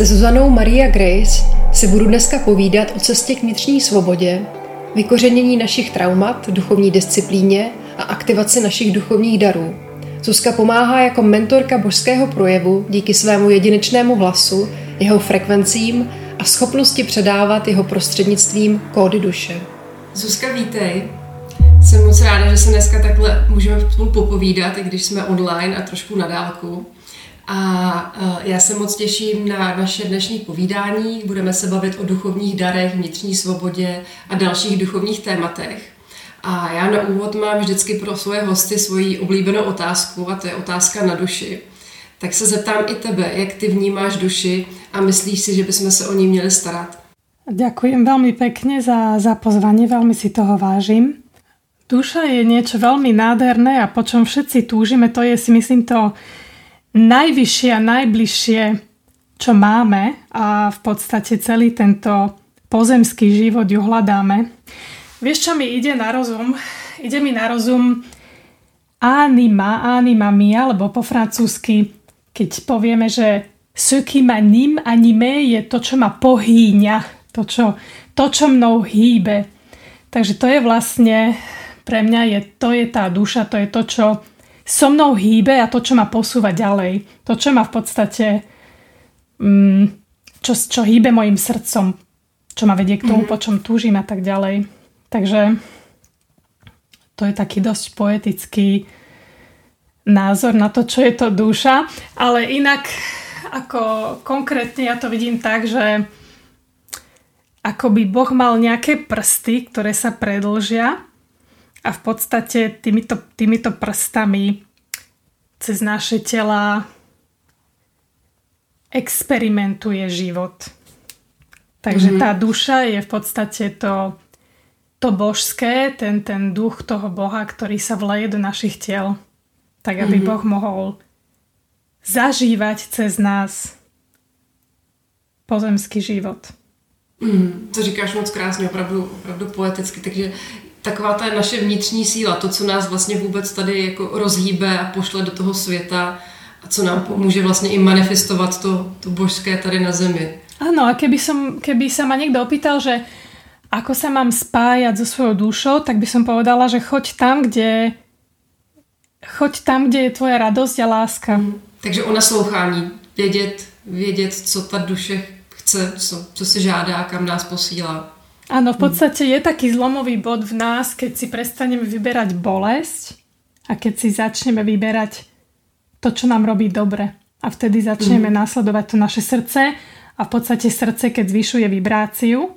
Se Zuzanou Maria Grace si budu dneska povídat o cestě k vnitřní svobodě, vykořenění našich traumat, duchovní disciplíně a aktivaci našich duchovních darů. Zuzka pomáhá jako mentorka božského projevu díky svému jedinečnému hlasu, jeho frekvencím a schopnosti předávat jeho prostřednictvím kódy duše. Zuzka, vítej. Jsem moc ráda, že se dneska takhle můžeme spolu popovídat, i když jsme online a trošku na dálku. A e, já se moc těším na naše dnešní povídání. Budeme se bavit o duchovních darech, vnitřní svobodě a dalších duchovních tématech. A já na úvod mám vždycky pro svoje hosty svoji oblíbenou otázku a to je otázka na duši. Tak se zeptám i tebe, jak ty vnímáš duši a myslíš si, že bychom se o ní měli starat? Ďakujem veľmi pekne za, za pozvanie, veľmi si toho vážim. Duša je niečo veľmi nádherné a po čom všetci túžime, to je si myslím to najvyššie a najbližšie, čo máme a v podstate celý tento pozemský život ju hľadáme. Vieš, čo mi ide na rozum? Ide mi na rozum anima, anima mia, alebo po francúzsky, keď povieme, že ce qui m'anime, anime je to, čo ma pohýňa, to, čo, to, čo mnou hýbe. Takže to je vlastne, pre mňa je, to je tá duša, to je to, čo so mnou hýbe a to, čo ma posúva ďalej. To, čo ma v podstate, mm, čo, čo hýbe mojim srdcom, čo ma vedie k tomu, mm-hmm. po čom túžim a tak ďalej. Takže to je taký dosť poetický názor na to, čo je to duša. Ale inak, ako konkrétne ja to vidím tak, že ako by Boh mal nejaké prsty, ktoré sa predlžia a v podstate týmito, týmito prstami cez naše tela experimentuje život. Takže mm-hmm. tá duša je v podstate to, to božské, ten, ten duch toho Boha, ktorý sa vleje do našich tiel. Tak aby mm-hmm. Boh mohol zažívať cez nás pozemský život. Mm, to říkáš moc krásně, opravdu, opravdu poeticky, takže taková ta naše vnitřní síla, to, co nás vlastně vůbec tady jako rozhýbe a pošle do toho světa a co nám pomůže vlastně i manifestovat to, to božské tady na zemi. Áno, a keby, som, keby sa ma niekto opýtal, že ako sa mám spájať so svojou dušou, tak by som povedala, že choď tam, kde choď tam, kde je tvoja radosť a láska. Mm. Takže o naslouchání, vědět, vědět, co ta duše chce, co, co si žádá, kam nás posílá. Áno, v podstate je taký zlomový bod v nás, keď si prestaneme vyberať bolesť a keď si začneme vyberať to, čo nám robí dobre. A vtedy začneme mm. následovať to naše srdce a v podstate srdce, keď zvyšuje vibráciu,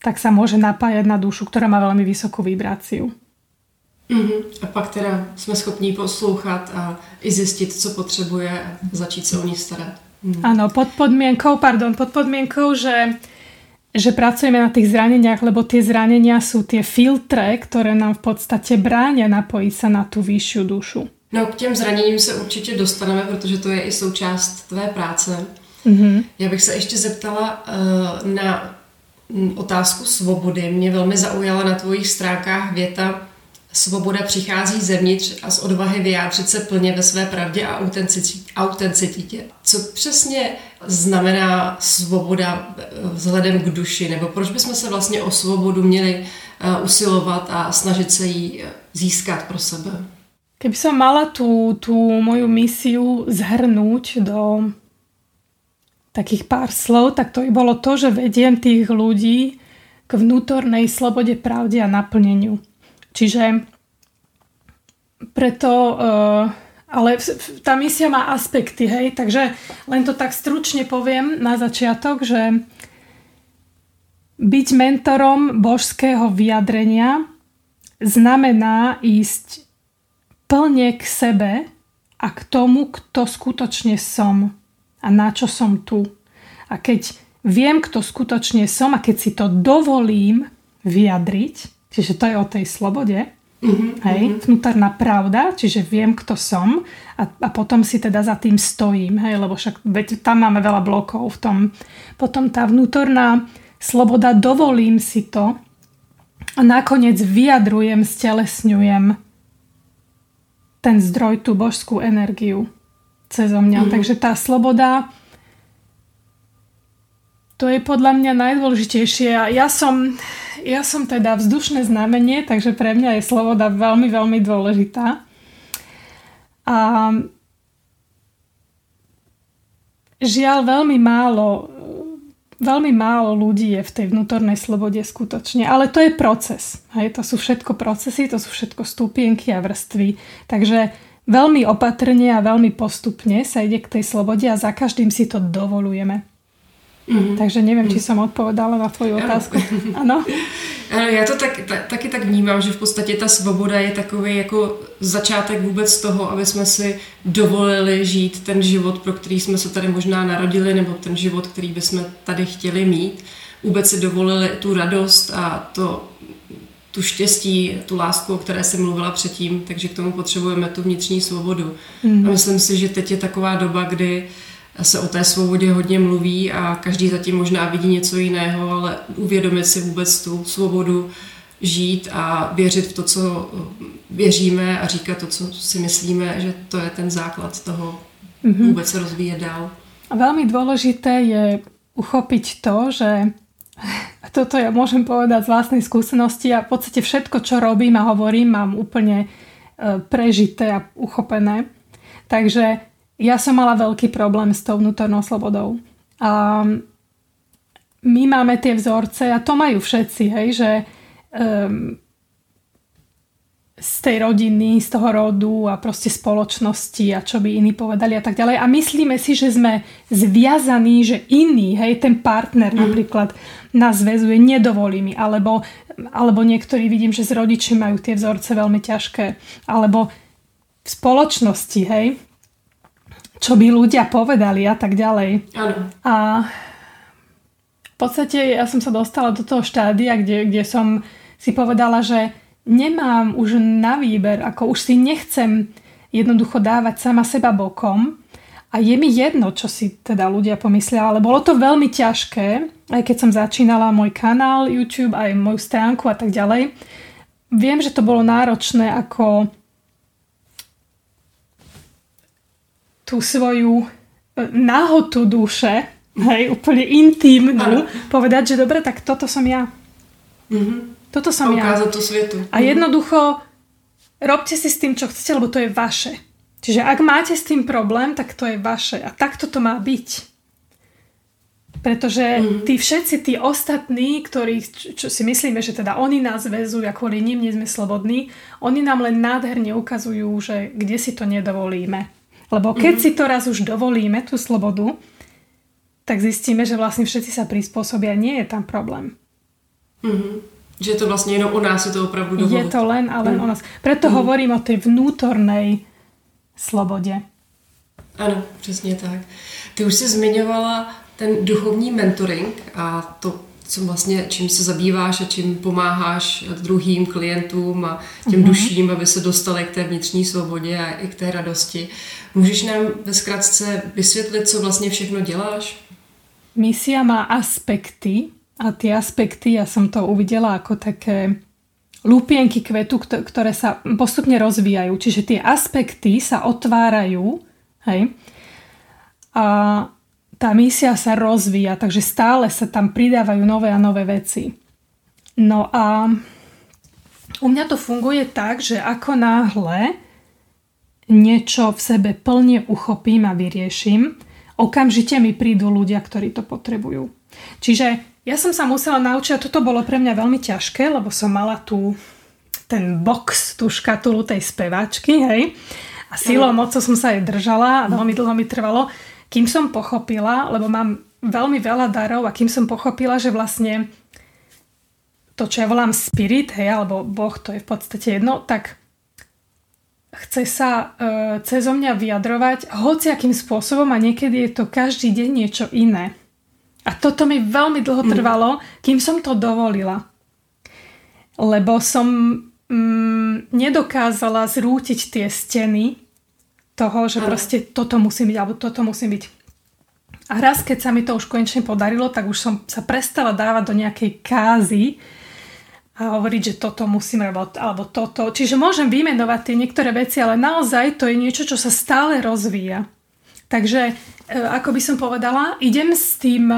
tak sa môže napájať na dušu, ktorá má veľmi vysokú vibráciu. Mm-hmm. A pak teda jsme schopní poslouchat a i zjistit, co potřebuje a začít se o ní starat. Mm. Áno, pod podmienkou, pardon, pod podmienkou, že že pracujeme na tých zraneniach, lebo tie zranenia sú tie filtre, ktoré nám v podstate bránia napojiť sa na tú vyššiu dušu. No k těm zraněním se určitě dostaneme, protože to je i součást tvé práce. Mm-hmm. Já bych se ještě zeptala uh, na otázku svobody. Mě velmi zaujala na tvojich stránkách věta Svoboda přichází zevnitř a z odvahy vyjádřit se plně ve své pravdě a autenticitě. Co přesně znamená svoboda eh, vzhledem k duši? Nebo proč bychom se vlastně o svobodu měli eh, usilovat a snažit se ji eh, získat pro sebe? Keby som mala tú, tú moju misiu zhrnúť do takých pár slov, tak to by bolo to, že vediem tých ľudí k vnútornej slobode, pravde a naplneniu. Čiže preto, uh, ale tá misia má aspekty, hej, takže len to tak stručne poviem na začiatok, že byť mentorom božského vyjadrenia znamená ísť plne k sebe a k tomu, kto skutočne som a na čo som tu. A keď viem, kto skutočne som a keď si to dovolím vyjadriť, Čiže to je o tej slobode. Mm-hmm, hej, mm-hmm. vnútorná pravda, čiže viem, kto som a, a potom si teda za tým stojím, hej, lebo však veď, tam máme veľa blokov v tom. Potom tá vnútorná sloboda, dovolím si to a nakoniec vyjadrujem, stelesňujem ten zdroj, tú božskú energiu cez mňa. Mm-hmm. Takže tá sloboda To je podľa mňa najdôležitejšie. Ja som, ja som teda vzdušné znamenie, takže pre mňa je sloboda veľmi, veľmi dôležitá. A žiaľ veľmi málo veľmi málo ľudí je v tej vnútornej slobode skutočne, ale to je proces. Hej, to sú všetko procesy, to sú všetko stupienky a vrstvy. Takže veľmi opatrne a veľmi postupne sa ide k tej slobode a za každým si to dovolujeme. Mm-hmm. Takže neviem, či som odpovedala na tvoju otázku. Ano. Ano, já to tak, tak, taky tak vnímám, že v podstatě ta svoboda je takový jako začátek vůbec toho, aby jsme si dovolili žít ten život, pro který jsme se tady možná narodili, nebo ten život, který bychom tady chtěli mít. Vůbec si dovolili tu radost a to, tu štěstí, tu lásku, o které jsem mluvila předtím, takže k tomu potřebujeme tu vnitřní svobodu. Mm. A myslím si, že teď je taková doba, kdy uh, se o té svobodě hodně mluví a každý zatím možná vidí něco jiného, ale uvědomit si vůbec tu svobodu žít a věřit v to, co věříme a říkat to, co si myslíme, že to je ten základ toho mm-hmm. vůbec se rozvíjet dál. A veľmi dôležité je uchopiť to, že toto ja môžem povedať z vlastnej skúsenosti a v podstate všetko, čo robím a hovorím, mám úplne e, prežité a uchopené. Takže ja som mala veľký problém s tou vnútornou slobodou. A my máme tie vzorce a to majú všetci, hej, že um, z tej rodiny, z toho rodu a proste spoločnosti a čo by iní povedali a tak ďalej. A myslíme si, že sme zviazaní, že iný, hej, ten partner mm. napríklad nás zväzuje, nedovolí mi. Alebo, alebo niektorí vidím, že z rodiči majú tie vzorce veľmi ťažké. Alebo v spoločnosti, hej, čo by ľudia povedali a tak ďalej. Áno. A v podstate ja som sa dostala do toho štádia, kde, kde som si povedala, že nemám už na výber, ako už si nechcem jednoducho dávať sama seba bokom a je mi jedno, čo si teda ľudia pomyslia, ale bolo to veľmi ťažké, aj keď som začínala môj kanál YouTube, aj moju stránku a tak ďalej. Viem, že to bolo náročné ako tú svoju e, náhotu duše, hej, úplne intimnú, ano. povedať, že dobre, tak toto som ja. Mm-hmm. Toto som ja. to svetu. A mhm. jednoducho robte si s tým, čo chcete, lebo to je vaše. Čiže ak máte s tým problém, tak to je vaše. A takto to má byť. Pretože mm-hmm. tí všetci, tí ostatní, ktorí, čo, čo si myslíme, že teda oni nás väzujú a kvôli ním nie sme slobodní, oni nám len nádherne ukazujú, že kde si to nedovolíme. Lebo keď mm-hmm. si to raz už dovolíme, tú slobodu, tak zistíme, že vlastne všetci sa prispôsobia, nie je tam problém. Mm-hmm. Že je to vlastne jenom o nás, je to opravdu dovoliť. Je to len a len mm. o nás. Preto mm. hovorím o tej vnútornej slobode. Ano, přesně tak. Ty už jsi zmiňovala ten duchovní mentoring a to co vlastně, čím se zabýváš a čím pomáháš druhým klientům a těm mm-hmm. duším, aby se dostali k té vnitřní svobodě a i k té radosti. Můžeš nám ve zkratce vysvětlit, co vlastně všechno děláš? Misia má aspekty a tie aspekty, ja som to uvidela ako také lúpienky kvetu, ktoré sa postupne rozvíjajú. Čiže tie aspekty sa otvárajú, hej, a tá misia sa rozvíja, takže stále sa tam pridávajú nové a nové veci. No a u mňa to funguje tak, že ako náhle niečo v sebe plne uchopím a vyrieším, okamžite mi prídu ľudia, ktorí to potrebujú. Čiže ja som sa musela naučiť, a toto bolo pre mňa veľmi ťažké, lebo som mala tu ten box, tú škatulu tej speváčky, hej. A silou mocou som sa jej držala a veľmi dlho mi trvalo, kým som pochopila, lebo mám veľmi veľa darov a kým som pochopila, že vlastne to, čo ja volám spirit, hej, alebo Boh, to je v podstate jedno, tak chce sa e, cez mňa vyjadrovať hociakým spôsobom a niekedy je to každý deň niečo iné. A toto mi veľmi dlho mm. trvalo, kým som to dovolila. Lebo som mm, nedokázala zrútiť tie steny toho, že proste toto musí byť, alebo toto musí byť. A raz, keď sa mi to už konečne podarilo, tak už som sa prestala dávať do nejakej kázy a hovoriť, že toto musím robiť, alebo toto. Čiže môžem vymenovať tie niektoré veci, ale naozaj to je niečo, čo sa stále rozvíja. Takže, e, ako by som povedala, idem s tým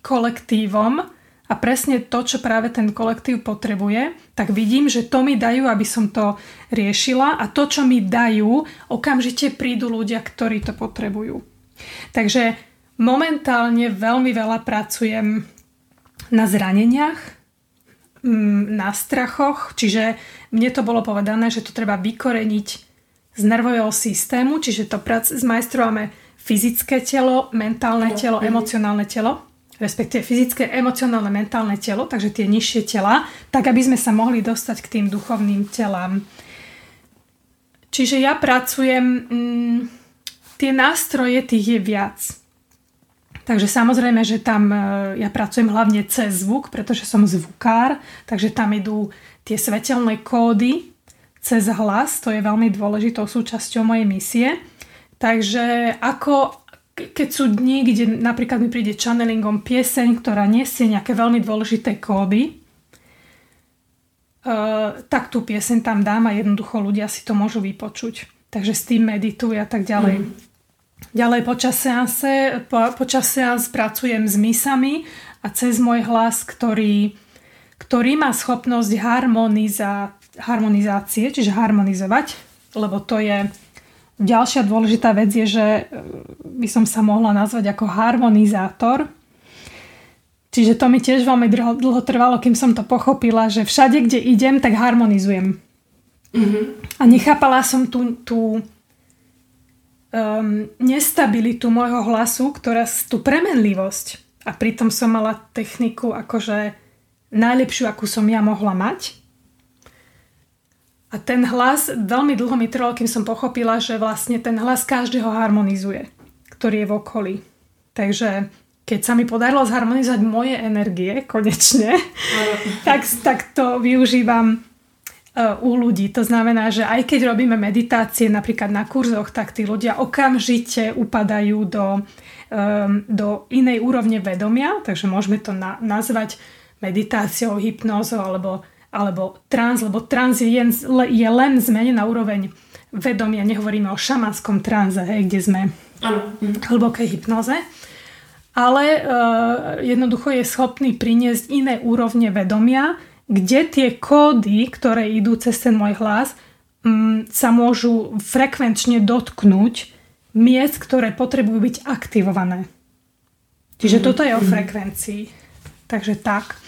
kolektívom a presne to, čo práve ten kolektív potrebuje, tak vidím, že to mi dajú, aby som to riešila a to, čo mi dajú, okamžite prídu ľudia, ktorí to potrebujú. Takže momentálne veľmi veľa pracujem na zraneniach, mm, na strachoch, čiže mne to bolo povedané, že to treba vykoreniť z nervového systému, čiže to zmajstrujeme fyzické telo, mentálne telo, emocionálne telo respektíve fyzické, emocionálne, mentálne telo, takže tie nižšie tela, tak aby sme sa mohli dostať k tým duchovným telám. Čiže ja pracujem, mm, tie nástroje tých je viac. Takže samozrejme, že tam e, ja pracujem hlavne cez zvuk, pretože som zvukár, takže tam idú tie svetelné kódy cez hlas, to je veľmi dôležitou súčasťou mojej misie. Takže ako, keď sú dni, kde napríklad mi príde channelingom pieseň, ktorá nesie nejaké veľmi dôležité kódy, uh, tak tú pieseň tam dám a jednoducho ľudia si to môžu vypočuť. Takže s tým meditujú a tak ďalej. Mm. Ďalej počas seanse, po, počas seans pracujem s misami a cez môj hlas, ktorý, ktorý má schopnosť harmoniza, harmonizácie, čiže harmonizovať, lebo to je Ďalšia dôležitá vec je, že e, by som sa mohla nazvať ako harmonizátor. Čiže to mi tiež veľmi dlho, dlho trvalo, kým som to pochopila, že všade, kde idem, tak harmonizujem. Mm-hmm. A nechápala som tú, tú um, nestabilitu môjho hlasu, ktorá, tú premenlivosť. A pritom som mala techniku akože najlepšiu, akú som ja mohla mať. A ten hlas, veľmi dlho mi trvalo, kým som pochopila, že vlastne ten hlas každého harmonizuje, ktorý je v okolí. Takže keď sa mi podarilo zharmonizovať moje energie konečne, tak, tak to využívam uh, u ľudí. To znamená, že aj keď robíme meditácie napríklad na kurzoch, tak tí ľudia okamžite upadajú do, um, do inej úrovne vedomia, takže môžeme to na, nazvať meditáciou, hypnózou alebo alebo trans, lebo trans je, jen, je len zmenená úroveň vedomia, nehovoríme o šamanskom tranze, hej, kde sme v hlbokej hypnoze, ale uh, jednoducho je schopný priniesť iné úrovne vedomia, kde tie kódy, ktoré idú cez ten môj hlas, um, sa môžu frekvenčne dotknúť miest, ktoré potrebujú byť aktivované. Čiže mm. toto je o frekvencii. Takže tak.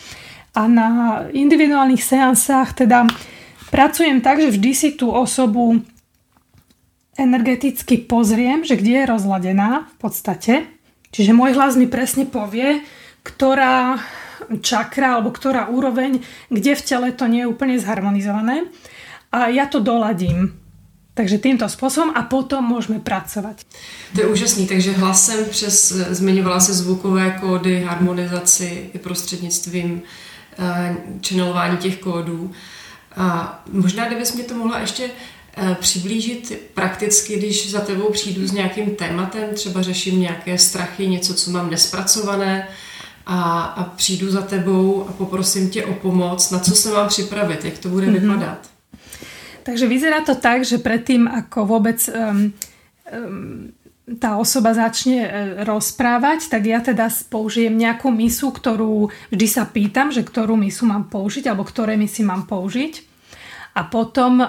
A na individuálnych seansách teda pracujem tak, že vždy si tú osobu energeticky pozriem, že kde je rozladená v podstate. Čiže môj hlas mi presne povie, ktorá čakra alebo ktorá úroveň, kde v tele to nie je úplne zharmonizované. A ja to doladím. Takže týmto spôsobom a potom môžeme pracovať. To je úžasný, takže hlasem přes, zmiňovala se zvukové kódy, harmonizaci i prostřednictvím channelování těch kódů. A možná, kdybys mě to mohla ještě eh, přiblížit prakticky, když za tebou přijdu s nějakým tématem, třeba řeším nějaké strachy, něco, co mám nespracované a, a přijdu za tebou a poprosím tě o pomoc, na co se mám připravit, jak to bude mm-hmm. vypadat. Takže vyzerá to tak, že predtým, ako vôbec um, um, tá osoba začne e, rozprávať, tak ja teda použijem nejakú misu, ktorú vždy sa pýtam, že ktorú misu mám použiť alebo ktoré misy mám použiť. A potom um,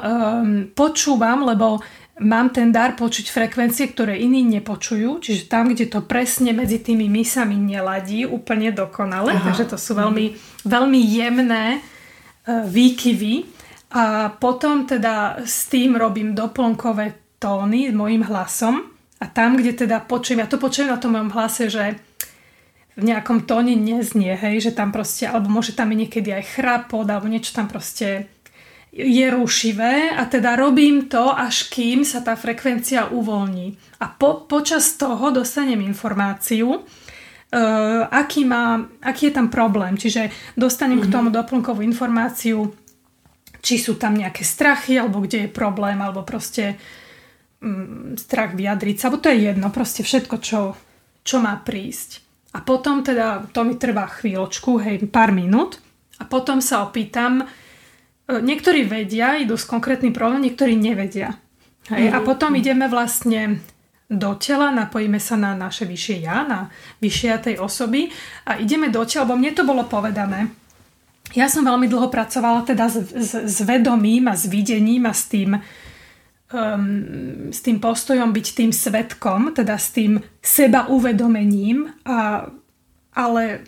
počúvam, lebo mám ten dar počuť frekvencie, ktoré iní nepočujú, čiže tam, kde to presne medzi tými misami neladí úplne dokonale, Aha. takže to sú veľmi, veľmi jemné uh, výkyvy. A potom teda s tým robím doplnkové tóny mojim hlasom a tam, kde teda počujem, ja to počujem na tom mojom hlase, že v nejakom tóne neznie, hej, že tam proste, alebo môže tam niekedy aj chrapot, alebo niečo tam proste je rušivé a teda robím to, až kým sa tá frekvencia uvoľní. A po, počas toho dostanem informáciu, uh, aký, má, aký je tam problém. Čiže dostanem mm-hmm. k mhm. tomu doplnkovú informáciu, či sú tam nejaké strachy, alebo kde je problém, alebo proste mm, strach vyjadriť sa, bo to je jedno, proste všetko, čo, čo má prísť. A potom teda, to mi trvá chvíľočku, hej, pár minút a potom sa opýtam, e, niektorí vedia, idú s konkrétnym problém, niektorí nevedia. Hej, mm-hmm. A mhm. potom ideme vlastne do tela, napojíme sa na naše vyššie ja, na vyššie ja tej osoby a ideme do tela, lebo mne to bolo povedané. Ja som veľmi dlho pracovala teda s, s, s vedomím a s videním a s tým, um, s tým postojom byť tým svetkom, teda s tým seba uvedomením, a, ale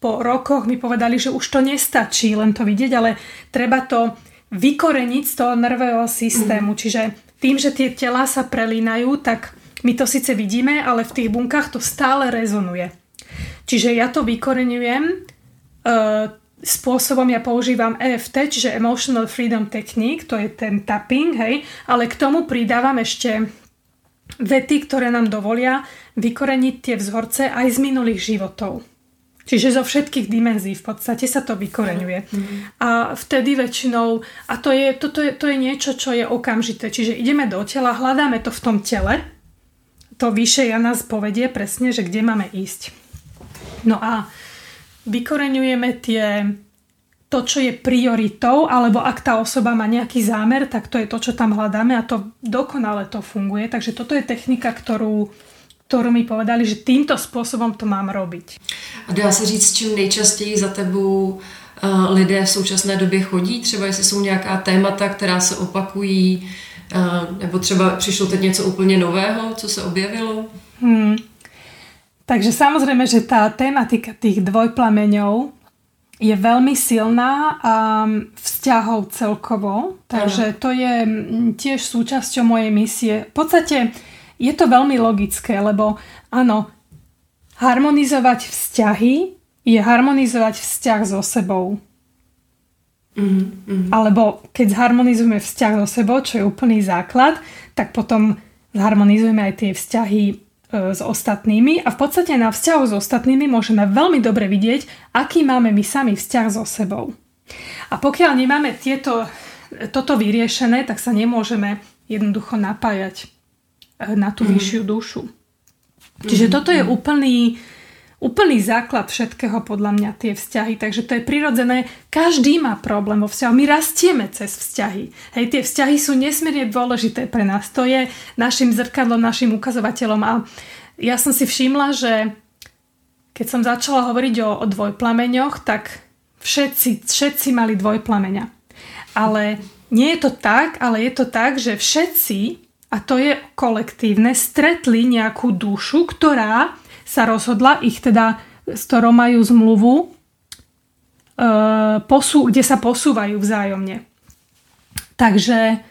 po rokoch mi povedali, že už to nestačí len to vidieť, ale treba to vykoreniť z toho nervového systému. Mm. Čiže tým, že tie tela sa prelínajú, tak my to síce vidíme, ale v tých bunkách to stále rezonuje. Čiže ja to vykoreňujem e, spôsobom, ja používam EFT, čiže Emotional Freedom Technique, to je ten tapping, hej, ale k tomu pridávam ešte vety, ktoré nám dovolia vykoreniť tie vzorce aj z minulých životov. Čiže zo všetkých dimenzií v podstate sa to vykoreňuje. Mm-hmm. A vtedy väčšinou, a to je, toto je, to je niečo, čo je okamžité. Čiže ideme do tela, hľadáme to v tom tele, to vyššie ja nás povedie presne, že kde máme ísť. No a vykoreňujeme tie to, čo je prioritou, alebo ak tá osoba má nejaký zámer, tak to je to, čo tam hľadáme a to dokonale to funguje. Takže toto je technika, ktorú, ktorú mi povedali, že týmto spôsobom to mám robiť. A dá se říct, čím nejčastěji za tebou uh, lidé v současné době chodí? Třeba jestli jsou nějaká témata, která se opakují, uh, nebo třeba přišlo teď něco úplně nového, co se objevilo? Hmm. Takže samozrejme, že tá tematika tých dvojplameňov je veľmi silná a vzťahov celkovo, takže to je tiež súčasťou mojej misie. V podstate je to veľmi logické, lebo áno, harmonizovať vzťahy je harmonizovať vzťah so sebou. Mm-hmm. Alebo keď zharmonizujeme vzťah so sebou, čo je úplný základ, tak potom zharmonizujeme aj tie vzťahy s ostatnými a v podstate na vzťahu s ostatnými môžeme veľmi dobre vidieť, aký máme my sami vzťah so sebou. A pokiaľ nemáme tieto, toto vyriešené, tak sa nemôžeme jednoducho napájať e, na tú mm. vyššiu dušu. Čiže mm. toto je mhm. úplný, úplný základ všetkého podľa mňa tie vzťahy. Takže to je prirodzené. Každý má problém vo vzťahu. My rastieme cez vzťahy. Hej, tie vzťahy sú nesmierne dôležité pre nás. To je našim zrkadlom, našim ukazovateľom. A ja som si všimla, že keď som začala hovoriť o, o dvojplameňoch, tak všetci, všetci mali dvojplameňa. Ale nie je to tak, ale je to tak, že všetci, a to je kolektívne, stretli nejakú dušu, ktorá sa rozhodla, ich teda, s ktorou majú zmluvu, e, posú, kde sa posúvajú vzájomne. Takže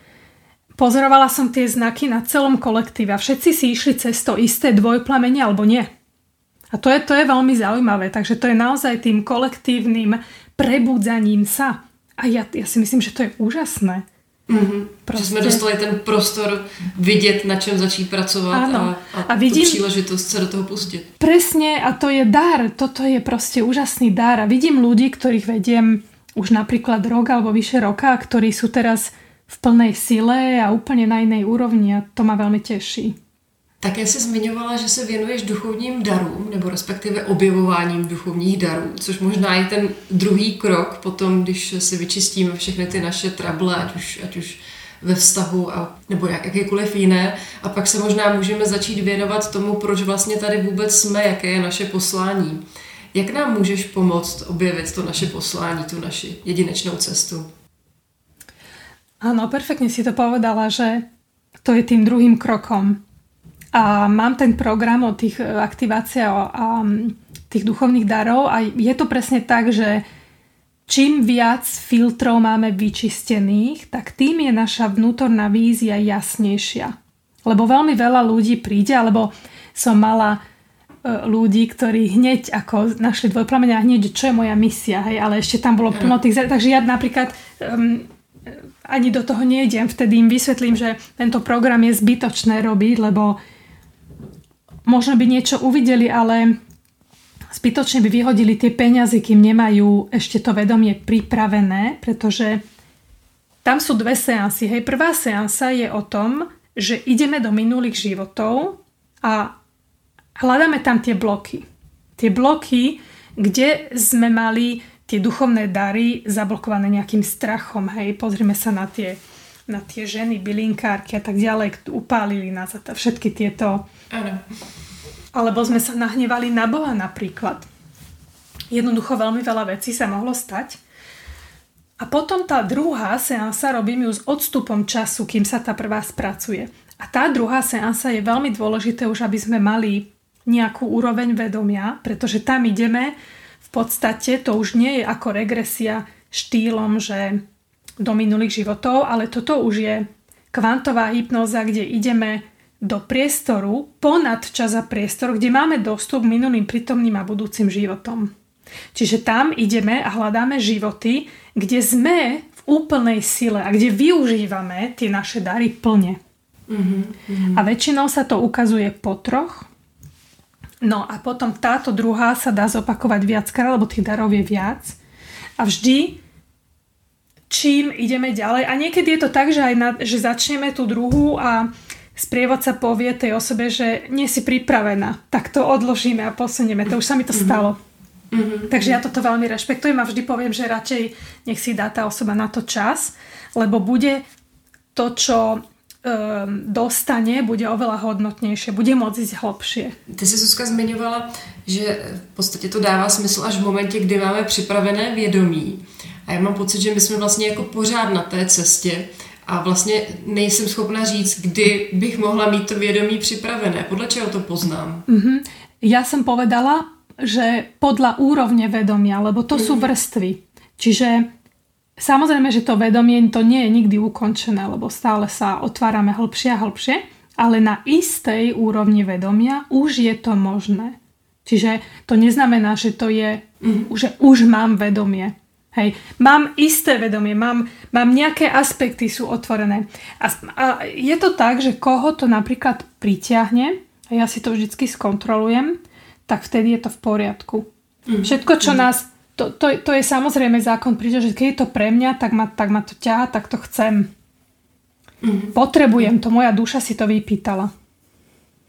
pozorovala som tie znaky na celom kolektíve a všetci si išli cez to isté dvojplamenie alebo nie. A to je, to je veľmi zaujímavé, takže to je naozaj tým kolektívnym prebudzaním sa. A ja, ja si myslím, že to je úžasné. Mm-hmm. Prostě... Že jsme dostali ten prostor vidět, na čem začít pracovat Áno. a, a, a vidím, tu příležitost se do toho pustit. Presne a to je dar, toto je proste úžasný dar a vidím ľudí, ktorých vediem už napríklad rok alebo vyše roka, ktorí sú teraz v plnej sile a úplne na inej úrovni a to ma veľmi teší. Také jsi zmiňovala, že se věnuješ duchovním darům, nebo respektive objevováním duchovních darů, což možná je ten druhý krok potom, když si vyčistíme všechny ty naše trable, ať už, ať už ve vztahu a, nebo jak, jakékoliv jiné. A pak se možná můžeme začít věnovat tomu, proč vlastně tady vůbec jsme, jaké je naše poslání. Jak nám můžeš pomoct objevit to naše poslání, tu naši jedinečnou cestu? Áno, perfektne si to povedala, že to je tým druhým krokom. A mám ten program o tých e, aktiváciách a tých duchovných darov a je to presne tak, že čím viac filtrov máme vyčistených, tak tým je naša vnútorná vízia jasnejšia. Lebo veľmi veľa ľudí príde, alebo som mala e, ľudí, ktorí hneď ako našli dvojplamenia hneď, čo je moja misia, hej, ale ešte tam bolo plno tých... Takže ja napríklad um, ani do toho nejdem, vtedy im vysvetlím, že tento program je zbytočné robiť, lebo možno by niečo uvideli, ale zbytočne by vyhodili tie peniazy, kým nemajú ešte to vedomie pripravené, pretože tam sú dve seansy. Hej, prvá seansa je o tom, že ideme do minulých životov a hľadáme tam tie bloky. Tie bloky, kde sme mali tie duchovné dary zablokované nejakým strachom. Hej, pozrime sa na tie na tie ženy, bylinkárky a tak ďalej, upálili nás a všetky tieto... Ano. Alebo sme sa nahnevali na Boha napríklad. Jednoducho veľmi veľa vecí sa mohlo stať. A potom tá druhá seansa robím ju s odstupom času, kým sa tá prvá spracuje. A tá druhá seansa je veľmi dôležité už, aby sme mali nejakú úroveň vedomia, pretože tam ideme v podstate, to už nie je ako regresia štýlom, že do minulých životov, ale toto už je kvantová hypnoza, kde ideme do priestoru, ponad čas a priestor, kde máme dostup minulým, prítomným a budúcim životom. Čiže tam ideme a hľadáme životy, kde sme v úplnej sile a kde využívame tie naše dary plne. Mm-hmm. A väčšinou sa to ukazuje po troch. No a potom táto druhá sa dá zopakovať viackrát, lebo tých darov je viac. A vždy čím ideme ďalej. A niekedy je to tak, že, aj na, že začneme tú druhú a sprievodca povie tej osobe, že nie si pripravená, tak to odložíme a posunieme. To už sa mi to mhm. stalo. Mm-hmm. Takže ja toto veľmi rešpektujem a vždy poviem, že radšej nech si dá tá osoba na to čas, lebo bude to, čo um, dostane, bude oveľa hodnotnejšie, bude môcť ísť hlbšie. Ty si Zuzka zmiňovala, že v podstatě to dává smysl až v momentě, kdy máme připravené vědomí. A já mám pocit, že my jsme vlastně jako pořád na té cestě a vlastně nejsem schopna říct, kdy bych mohla mít to vědomí připravené. Podle čeho to poznám? Mm-hmm. Ja som povedala, že podľa úrovne vedomia, lebo to mm-hmm. sú vrstvy. Čiže samozrejme, že to vedomie to nie je nikdy ukončené, lebo stále sa otvárame hlbšie a hlbšie, ale na istej úrovni vedomia už je to možné. Čiže to neznamená, že to je, mm-hmm. že už mám vedomie. Hej, mám isté vedomie, mám, mám nejaké aspekty sú otvorené. A, a je to tak, že koho to napríklad pritiahne, a ja si to vždycky skontrolujem, tak vtedy je to v poriadku. Mm. Všetko, čo mm. nás... To, to, to je samozrejme zákon, pretože keď je to pre mňa, tak ma, tak ma to ťaha, tak to chcem. Mm. Potrebujem to, moja duša si to vypýtala.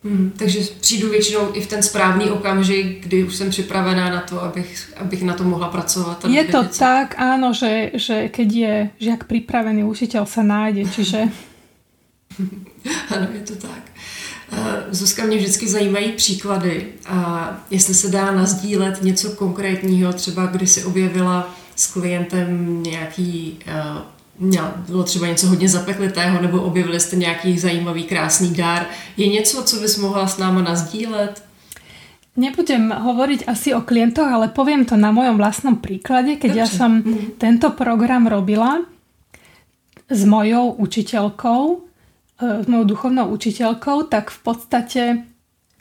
Hmm, takže přijdu většinou i v ten správný okamžik, kdy už jsem připravená na to, abych, abych na to mohla pracovat. Je to věci. tak, áno, že, že keď je žiak pripravený, učiteľ sa nájde, čiže... ano, je to tak. Zuzka, mě vždycky zajímají příklady a jestli se dá nazdílet něco konkrétního, třeba kdy si objevila s klientem nějaký bylo třeba něco hodně zapeklitého, nebo objevili jste nějaký zajímavý, krásný dár. Je něco, co bys mohla s náma nazdílet? Nebudem hovoriť asi o klientoch, ale poviem to na mojom vlastnom príklade, keď Dobře. ja som mm. tento program robila s mojou učiteľkou, e, s mojou duchovnou učiteľkou, tak v podstate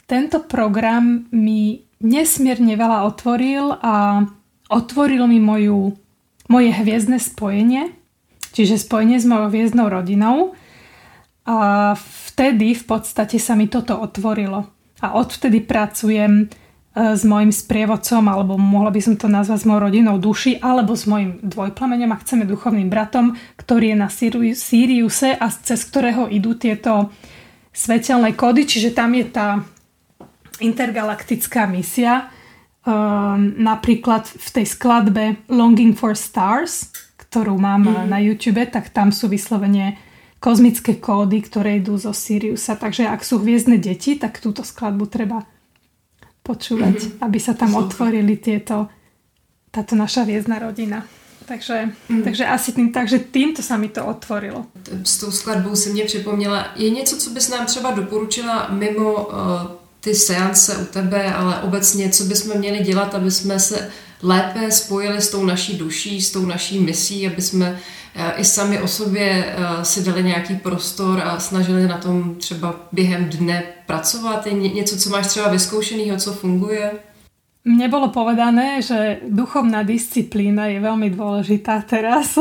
tento program mi nesmierne veľa otvoril a otvoril mi moju, moje hviezdne spojenie čiže spojenie s mojou hviezdnou rodinou. A vtedy v podstate sa mi toto otvorilo. A odvtedy pracujem e, s mojim sprievodcom, alebo mohla by som to nazvať s mojou rodinou duši, alebo s mojim dvojplameňom, a chceme duchovným bratom, ktorý je na Siriuse a cez ktorého idú tieto svetelné kódy, čiže tam je tá intergalaktická misia, um, napríklad v tej skladbe Longing for Stars, ktorú mám mm. na YouTube, tak tam sú vyslovene kozmické kódy, ktoré idú zo Siriusa. Takže ak sú hviezdne deti, tak túto skladbu treba počúvať, mm-hmm. aby sa tam Super. otvorili tieto, táto naša hviezdna rodina. Takže, mm. takže asi tým, takže týmto sa mi to otvorilo. S tou skladbou si mě připomněla. Je něco, co bys nám třeba doporučila mimo uh, ty seance u tebe, ale obecně, co bychom měli dělat, aby jsme se lépe spojili s tou naší duší, s tou naší misí, aby jsme eh, i sami o sobě eh, si dali nějaký prostor a snažili na tom třeba během dne pracovat. Je něco, co máš třeba vyzkoušeného, co funguje? Mne bolo povedané, že duchovná disciplína je veľmi dôležitá teraz.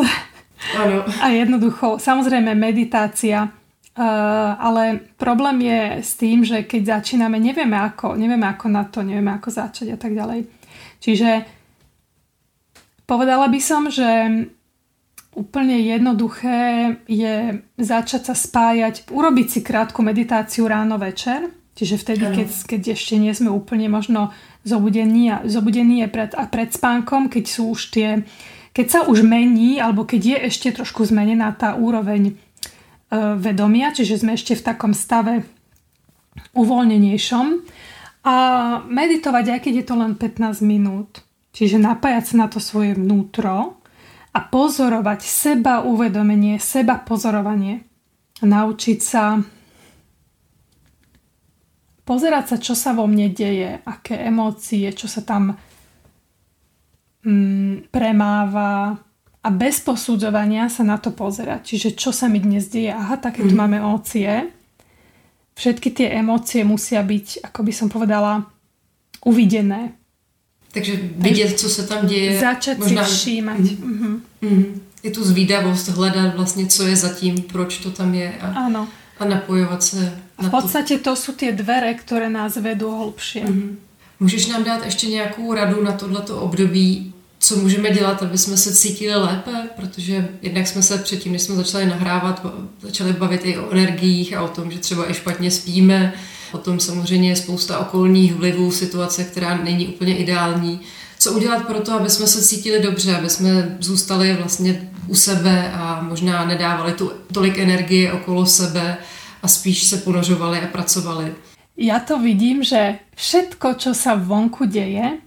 Ano. A jednoducho, samozrejme meditácia, uh, ale problém je s tým, že keď začíname, nevieme ako, nevieme ako na to, nevieme ako začať a tak ďalej. Čiže Povedala by som, že úplne jednoduché je začať sa spájať, urobiť si krátku meditáciu ráno večer, čiže vtedy, keď, keď ešte nie sme úplne možno zobudení, a, zobudení pred, a pred spánkom, keď sú už tie, keď sa už mení, alebo keď je ešte trošku zmenená tá úroveň vedomia, čiže sme ešte v takom stave uvoľnenejšom a meditovať, aj keď je to len 15 minút. Čiže napájať sa na to svoje vnútro a pozorovať seba uvedomenie, seba pozorovanie. Naučiť sa pozerať sa, čo sa vo mne deje, aké emócie, čo sa tam mm, premáva a bez posudzovania sa na to pozerať. Čiže čo sa mi dnes deje? Aha, také tu mm. máme emócie. Všetky tie emócie musia byť, ako by som povedala, uvidené. Takže vidět, co se tam děje. Začať možná... si všímať. Mm-hmm. Mm-hmm. Je tu zvídavost hledat vlastně, co je zatím, proč to tam je a, Áno. a napojovat se na V podstate to sú tie dvere, ktoré nás vedú hlbšie. Mm-hmm. Můžeš nám dát ještě nějakou radu na tohleto období, co můžeme dělat, aby jsme se cítili lépe, protože jednak jsme se předtím, než jsme začali nahrávat, začali bavit i o energiích a o tom, že třeba i špatně spíme, O tom samozřejmě je spousta okolních vlivů, situace, která není úplně ideální. Co udělat pro to, aby jsme se cítili dobře, aby jsme zůstali vlastně u sebe a možná nedávali tu tolik energie okolo sebe a spíš se ponožovali a pracovali. Ja to vidím, že všetko, čo sa vonku deje,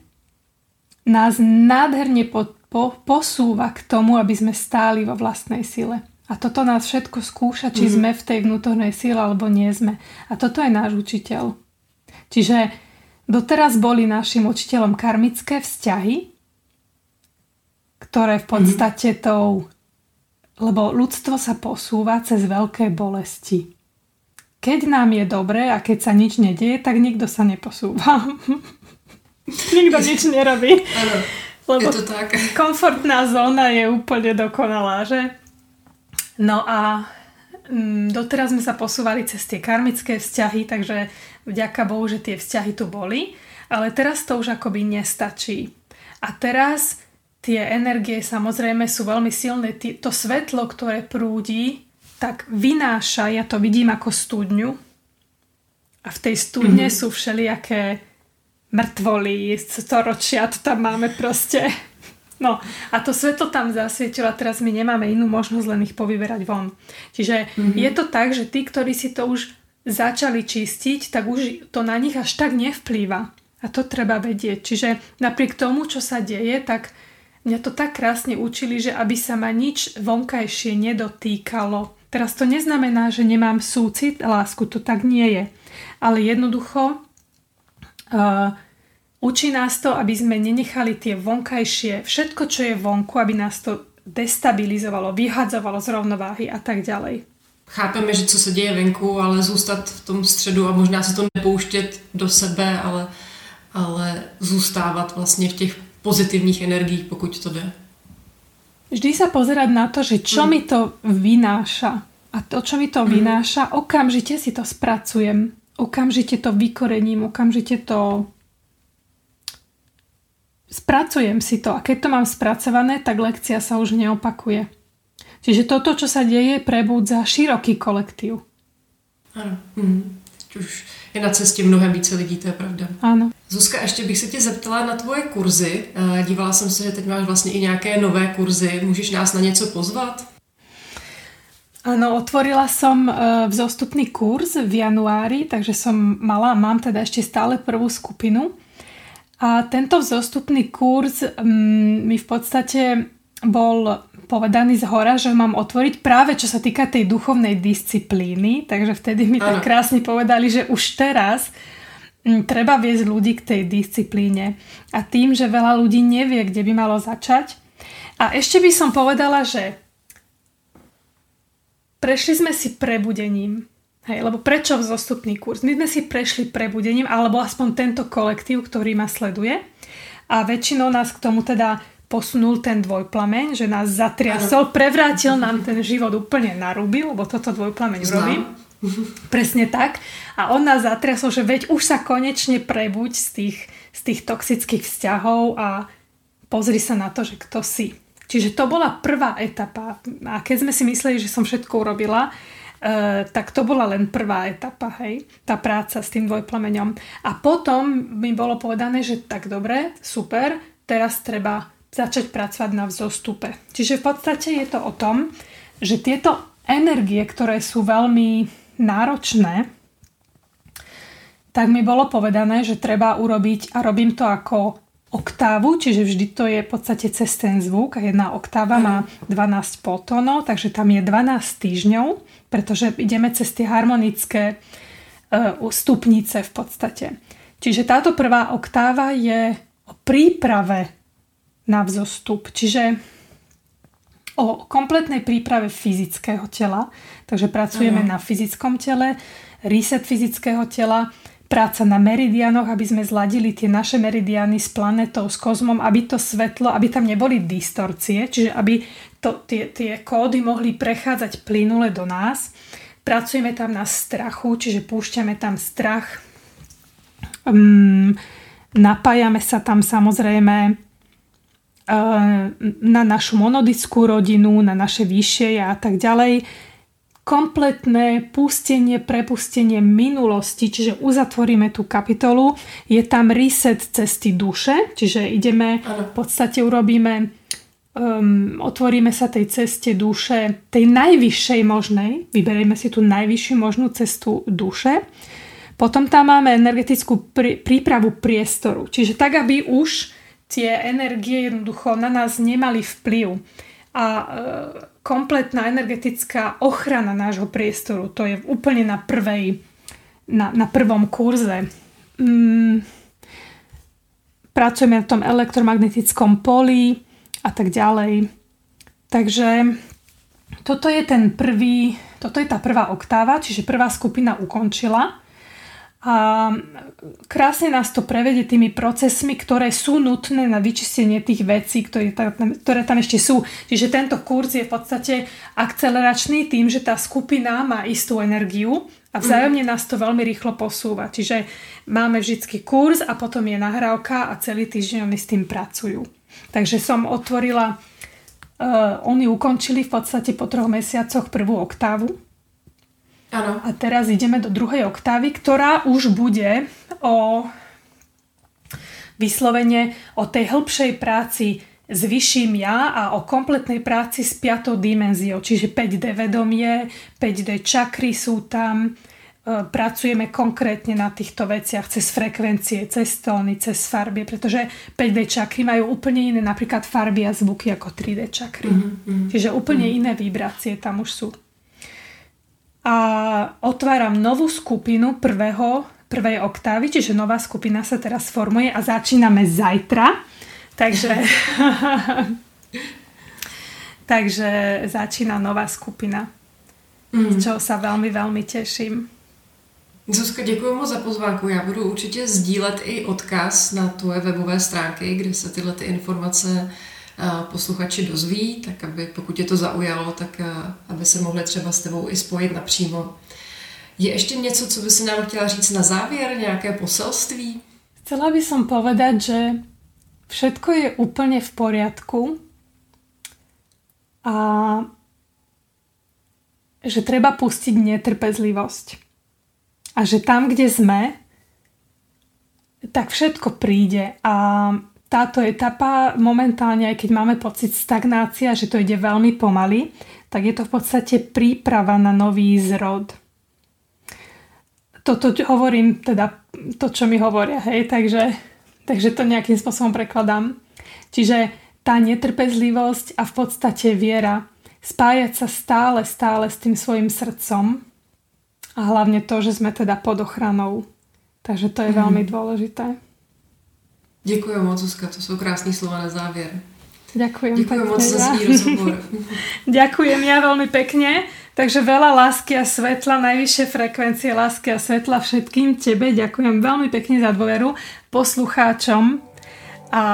nás nádherne po, po, posúva k tomu, aby sme stáli vo vlastnej sile. A toto nás všetko skúša, či mm-hmm. sme v tej vnútornej síle alebo nie sme. A toto je náš učiteľ. Čiže doteraz boli našim učiteľom karmické vzťahy, ktoré v podstate mm-hmm. tou... Lebo ľudstvo sa posúva cez veľké bolesti. Keď nám je dobre a keď sa nič nedieje, tak nikto sa neposúva. nikto nič nerobí. Ano, Lebo je to tak. komfortná zóna je úplne dokonalá, že? No a mm, doteraz sme sa posúvali cez tie karmické vzťahy, takže vďaka Bohu, že tie vzťahy tu boli, ale teraz to už akoby nestačí. A teraz tie energie samozrejme sú veľmi silné. To svetlo, ktoré prúdi, tak vynáša, ja to vidím ako studňu a v tej studne mm-hmm. sú všelijaké mŕtvoly, storočia, to tam máme proste No a to svetlo tam zasvietilo a teraz my nemáme inú možnosť len ich povyberať von. Čiže mm-hmm. je to tak, že tí, ktorí si to už začali čistiť, tak už to na nich až tak nevplýva. A to treba vedieť. Čiže napriek tomu, čo sa deje, tak mňa to tak krásne učili, že aby sa ma nič vonkajšie nedotýkalo. Teraz to neznamená, že nemám súcit, lásku, to tak nie je. Ale jednoducho uh, Učí nás to, aby sme nenechali tie vonkajšie, všetko, čo je vonku, aby nás to destabilizovalo, vyhadzovalo z rovnováhy a tak ďalej. Chápeme, že co se děje venku, ale zůstat v tom středu a možná se to nepouštět do sebe, ale, ale zůstávat vlastně v těch pozitivních energiích, pokud to jde. Vždy sa pozerať na to, že čo mm. mi to vynáša. A to, čo mi to mm. vynáša, okamžite si to spracujem. Okamžite to vykorením, okamžite to spracujem si to a keď to mám spracované, tak lekcia sa už neopakuje. Čiže toto, čo sa deje, prebúdza široký kolektív. Ano. Mm. Už je na cestě mnohem více lidí, to je pravda. Ano. Zuzka, ještě bych se tě zeptala na tvoje kurzy. Eh, dívala jsem se, že teď máš vlastně i nějaké nové kurzy. Můžeš nás na něco pozvat? Áno, otvorila som eh, vzostupný kurz v januári, takže som mala, mám teda ešte stále prvú skupinu a tento vzostupný kurz um, mi v podstate bol povedaný z hora, že mám otvoriť práve čo sa týka tej duchovnej disciplíny, takže vtedy mi tak krásne povedali, že už teraz m, treba viesť ľudí k tej disciplíne. A tým, že veľa ľudí nevie, kde by malo začať. A ešte by som povedala, že prešli sme si prebudením. Hej, lebo prečo vzostupný kurz? My sme si prešli prebudením, alebo aspoň tento kolektív, ktorý ma sleduje. A väčšinou nás k tomu teda posunul ten dvojplameň, že nás zatriasol, prevrátil nám ten život úplne na ruby, lebo toto dvojplameň Znam. robí. Presne tak. A on nás zatriasol, že veď už sa konečne prebuď z tých, z tých toxických vzťahov a pozri sa na to, že kto si. Čiže to bola prvá etapa. A keď sme si mysleli, že som všetko urobila, tak to bola len prvá etapa, hej, tá práca s tým dvojplameňom. A potom mi bolo povedané, že tak dobre, super, teraz treba začať pracovať na vzostupe. Čiže v podstate je to o tom, že tieto energie, ktoré sú veľmi náročné, tak mi bolo povedané, že treba urobiť, a robím to ako oktávu, čiže vždy to je v podstate cez ten zvuk a jedna oktáva má 12 poltónov, takže tam je 12 týždňov, pretože ideme cez tie harmonické uh, stupnice v podstate. Čiže táto prvá oktáva je o príprave na vzostup, čiže o kompletnej príprave fyzického tela, takže pracujeme uh-huh. na fyzickom tele, reset fyzického tela, práca na meridianoch, aby sme zladili tie naše meridiany s planetou, s kozmom, aby to svetlo, aby tam neboli distorcie, čiže aby to, tie, tie kódy mohli prechádzať plynule do nás. Pracujeme tam na strachu, čiže púšťame tam strach. Um, napájame sa tam samozrejme uh, na našu monodickú rodinu, na naše vyššie a tak ďalej kompletné pustenie, prepustenie minulosti, čiže uzatvoríme tú kapitolu. Je tam reset cesty duše, čiže ideme, v podstate urobíme, um, otvoríme sa tej ceste duše, tej najvyššej možnej, vyberieme si tú najvyššiu možnú cestu duše. Potom tam máme energetickú prí, prípravu priestoru, čiže tak, aby už tie energie jednoducho na nás nemali vplyv. A e, kompletná energetická ochrana nášho priestoru. To je úplne na, prvej, na, na prvom kurze. Mm, pracujeme na tom elektromagnetickom poli a tak ďalej. Takže toto je ten prvý, toto je tá prvá oktáva, čiže prvá skupina ukončila. A krásne nás to prevedie tými procesmi, ktoré sú nutné na vyčistenie tých vecí, ktoré tam, ktoré tam ešte sú. Čiže tento kurz je v podstate akceleračný tým, že tá skupina má istú energiu a vzájomne nás to veľmi rýchlo posúva. Čiže máme vždycky kurz a potom je nahrávka a celý týždeň oni s tým pracujú. Takže som otvorila, uh, oni ukončili v podstate po troch mesiacoch prvú oktávu Ano. A teraz ideme do druhej oktávy, ktorá už bude o vyslovene o tej hĺbšej práci s vyšším ja a o kompletnej práci s piatou dimenziou, čiže 5D vedomie, 5D čakry sú tam, e, pracujeme konkrétne na týchto veciach cez frekvencie, cez tóny, cez farby, pretože 5D čakry majú úplne iné napríklad farby a zvuky ako 3D čakry. Mm-hmm. Čiže úplne mm-hmm. iné vibrácie tam už sú a otváram novú skupinu prvého, prvej oktávy, čiže nová skupina sa teraz formuje a začíname zajtra. Takže, takže začína nová skupina, mm. z čeho sa veľmi, veľmi teším. Zuzka, děkuji moc za pozvánku. Já budu určitě sdílet i odkaz na tvoje webové stránky, kde se tyhle ty informace posluchači dozví, tak aby pokud je to zaujalo, tak aby se mohli třeba s tebou i spojit napřímo. Je ještě něco, co by si nám chtěla říct na závěr, nějaké poselství? Chcela by som povedať, že všetko je úplne v poriadku a že treba pustiť netrpezlivosť. A že tam, kde sme, tak všetko príde a táto etapa momentálne, aj keď máme pocit stagnácia, že to ide veľmi pomaly, tak je to v podstate príprava na nový zrod. Toto hovorím, teda to, čo mi hovoria, hej, takže, takže to nejakým spôsobom prekladám. Čiže tá netrpezlivosť a v podstate viera, spájať sa stále, stále s tým svojim srdcom a hlavne to, že sme teda pod ochranou. Takže to je mm. veľmi dôležité. Děkuji moc, Zuzka, to jsou krásné slova na závěr. Ďakujem Ďakujem moc za svý rozhovor. Ďakujem ja veľmi pekne. Takže veľa lásky a svetla, najvyššie frekvencie lásky a svetla všetkým tebe. Ďakujem veľmi pekne za dôveru poslucháčom a,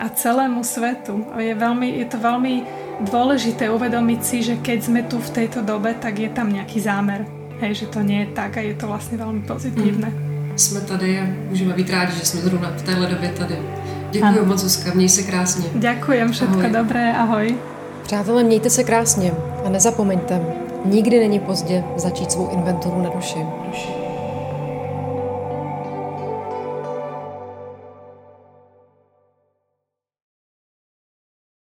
a celému svetu. Je, veľmi, je to veľmi dôležité uvedomiť si, že keď sme tu v tejto dobe, tak je tam nejaký zámer. Hej, že to nie je tak a je to vlastne veľmi pozitívne. Mm jsme tady a můžeme být rádi, že jsme zrovna v téhle době tady. Děkuji moc, Zuzka, měj se krásně. Ďakujem, všetko ahoj. dobré, ahoj. Přátelé, mějte se krásně a nezapomeňte, nikdy není pozdě začít svou inventuru na duši. duši.